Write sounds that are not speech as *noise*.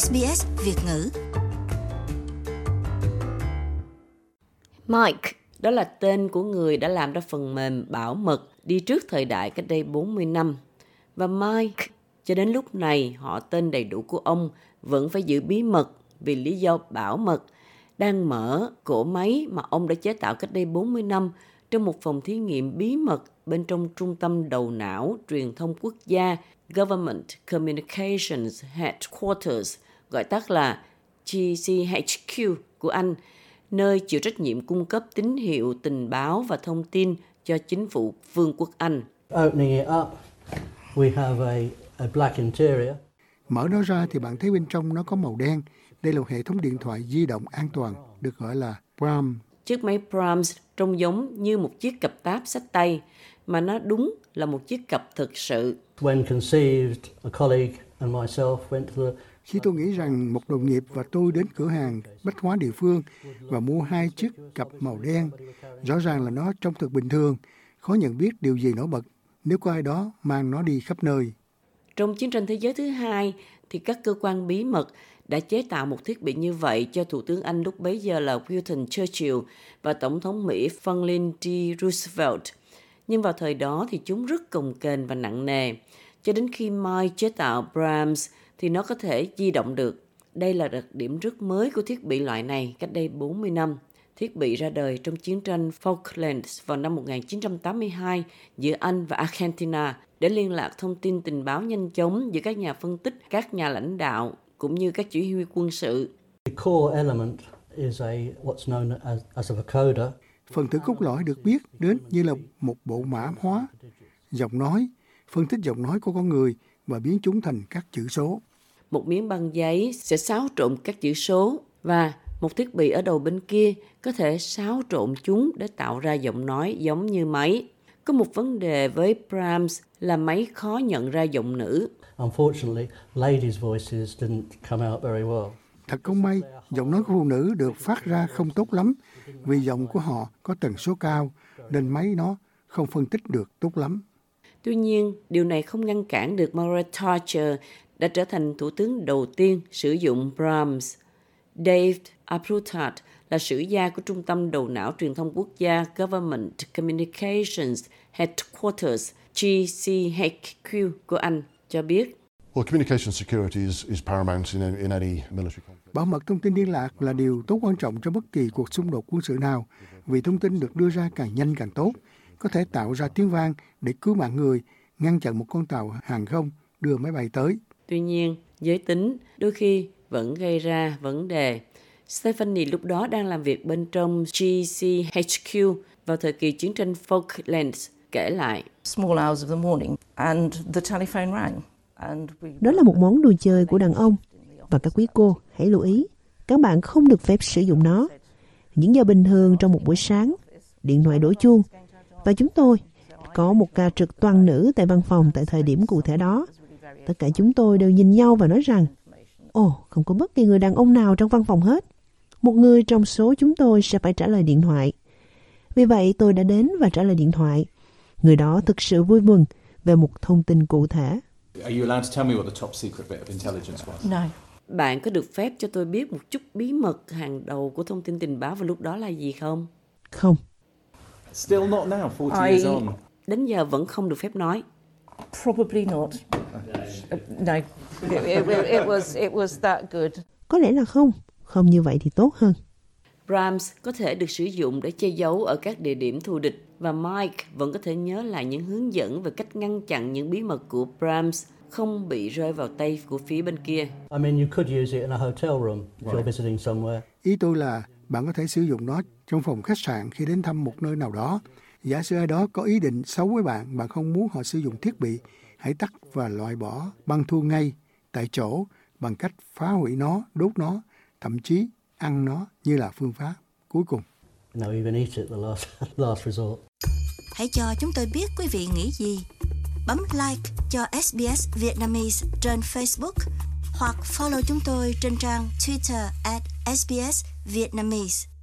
SBS Việt ngữ. Mike, đó là tên của người đã làm ra phần mềm bảo mật đi trước thời đại cách đây 40 năm. Và Mike, cho đến lúc này họ tên đầy đủ của ông vẫn phải giữ bí mật vì lý do bảo mật đang mở cổ máy mà ông đã chế tạo cách đây 40 năm trong một phòng thí nghiệm bí mật bên trong trung tâm đầu não truyền thông quốc gia Government Communications Headquarters, gọi tắt là GCHQ của Anh, nơi chịu trách nhiệm cung cấp tín hiệu tình báo và thông tin cho chính phủ Vương quốc Anh. Opening it up, we have a, a black interior. Mở nó ra thì bạn thấy bên trong nó có màu đen. Đây là một hệ thống điện thoại di động an toàn, được gọi là PRAM. Chiếc máy Brahms trông giống như một chiếc cặp táp sách tay, mà nó đúng là một chiếc cặp thực sự. When conceived, a colleague and myself went to the khi tôi nghĩ rằng một đồng nghiệp và tôi đến cửa hàng bách hóa địa phương và mua hai chiếc cặp màu đen, rõ ràng là nó trông thật bình thường, khó nhận biết điều gì nổi bật nếu có ai đó mang nó đi khắp nơi. Trong chiến tranh thế giới thứ hai, thì các cơ quan bí mật đã chế tạo một thiết bị như vậy cho Thủ tướng Anh lúc bấy giờ là Wilton Churchill và Tổng thống Mỹ Franklin D. Roosevelt. Nhưng vào thời đó thì chúng rất cồng kềnh và nặng nề. Cho đến khi Mike chế tạo Brahms thì nó có thể di động được. Đây là đặc điểm rất mới của thiết bị loại này cách đây 40 năm. Thiết bị ra đời trong chiến tranh Falklands vào năm 1982 giữa Anh và Argentina để liên lạc thông tin tình báo nhanh chóng giữa các nhà phân tích, các nhà lãnh đạo cũng như các chỉ huy quân sự. The core element is a what's known as, as a vocoder. Phần tử cốt lõi được biết đến như là một bộ mã hóa, giọng nói, phân tích giọng nói của con người và biến chúng thành các chữ số. Một miếng băng giấy sẽ xáo trộn các chữ số và một thiết bị ở đầu bên kia có thể xáo trộn chúng để tạo ra giọng nói giống như máy. Có một vấn đề với Brahms là máy khó nhận ra giọng nữ. Unfortunately, ladies' voices didn't come out very well. Thật không may, giọng nói của phụ nữ được phát ra không tốt lắm vì giọng của họ có tần số cao nên máy nó không phân tích được tốt lắm. Tuy nhiên, điều này không ngăn cản được Margaret Thatcher đã trở thành thủ tướng đầu tiên sử dụng Brahms. Dave Abrutat là sử gia của Trung tâm Đầu não Truyền thông Quốc gia Government Communications Headquarters GCHQ của Anh cho biết. Well, communication security is, is paramount in, any- in any military conflict. Bảo mật thông tin liên lạc là điều tốt quan trọng trong bất kỳ cuộc xung đột quân sự nào vì thông tin được đưa ra càng nhanh càng tốt, có thể tạo ra tiếng vang để cứu mạng người, ngăn chặn một con tàu hàng không đưa máy bay tới. Tuy nhiên, giới tính đôi khi vẫn gây ra vấn đề. Stephanie lúc đó đang làm việc bên trong GCHQ vào thời kỳ chiến tranh Falklands, kể lại. small hours of the morning and the telephone rang and we Đó là một món đồ chơi của đàn ông. Và các quý cô, hãy lưu ý, các bạn không được phép sử dụng nó. Những giờ bình thường trong một buổi sáng, điện thoại đổ chuông. Và chúng tôi có một ca trực toàn nữ tại văn phòng tại thời điểm cụ thể đó. Tất cả chúng tôi đều nhìn nhau và nói rằng, Ồ, không có bất kỳ người đàn ông nào trong văn phòng hết. Một người trong số chúng tôi sẽ phải trả lời điện thoại. Vì vậy tôi đã đến và trả lời điện thoại. Người đó thực sự vui mừng về một thông tin cụ thể. Are you allowed to tell me what the top secret bit of intelligence was? no Bạn có được phép cho tôi biết một chút bí mật hàng đầu của thông tin tình báo vào lúc đó là gì không? Không, Still not now, 40 I- years on. Đến giờ vẫn không được phép nói. probably not no it, it, it was it was that good có lẽ là không. Không như vậy thì tốt hơn. Brahms có thể được sử dụng để che giấu ở các địa điểm thù địch và Mike vẫn có thể nhớ lại những hướng dẫn về cách ngăn chặn những bí mật của Brahms không bị rơi vào tay của phía bên kia. I mean, you could use it in a hotel room if you're visiting somewhere. Ý tôi là bạn có thể sử dụng nó trong phòng khách sạn khi đến thăm một nơi nào đó. Giả sử ai đó có ý định xấu với bạn, bạn không muốn họ sử dụng thiết bị, hãy tắt và loại bỏ băng thu ngay tại chỗ bằng cách phá hủy nó, đốt nó, thậm chí ăn nó như là phương pháp cuối cùng. You know, even eat it the last *laughs* last resort. Hãy cho chúng tôi biết quý vị nghĩ gì. Bấm like cho SBS Vietnamese trên Facebook hoặc follow chúng tôi trên trang Twitter at SBS Vietnamese.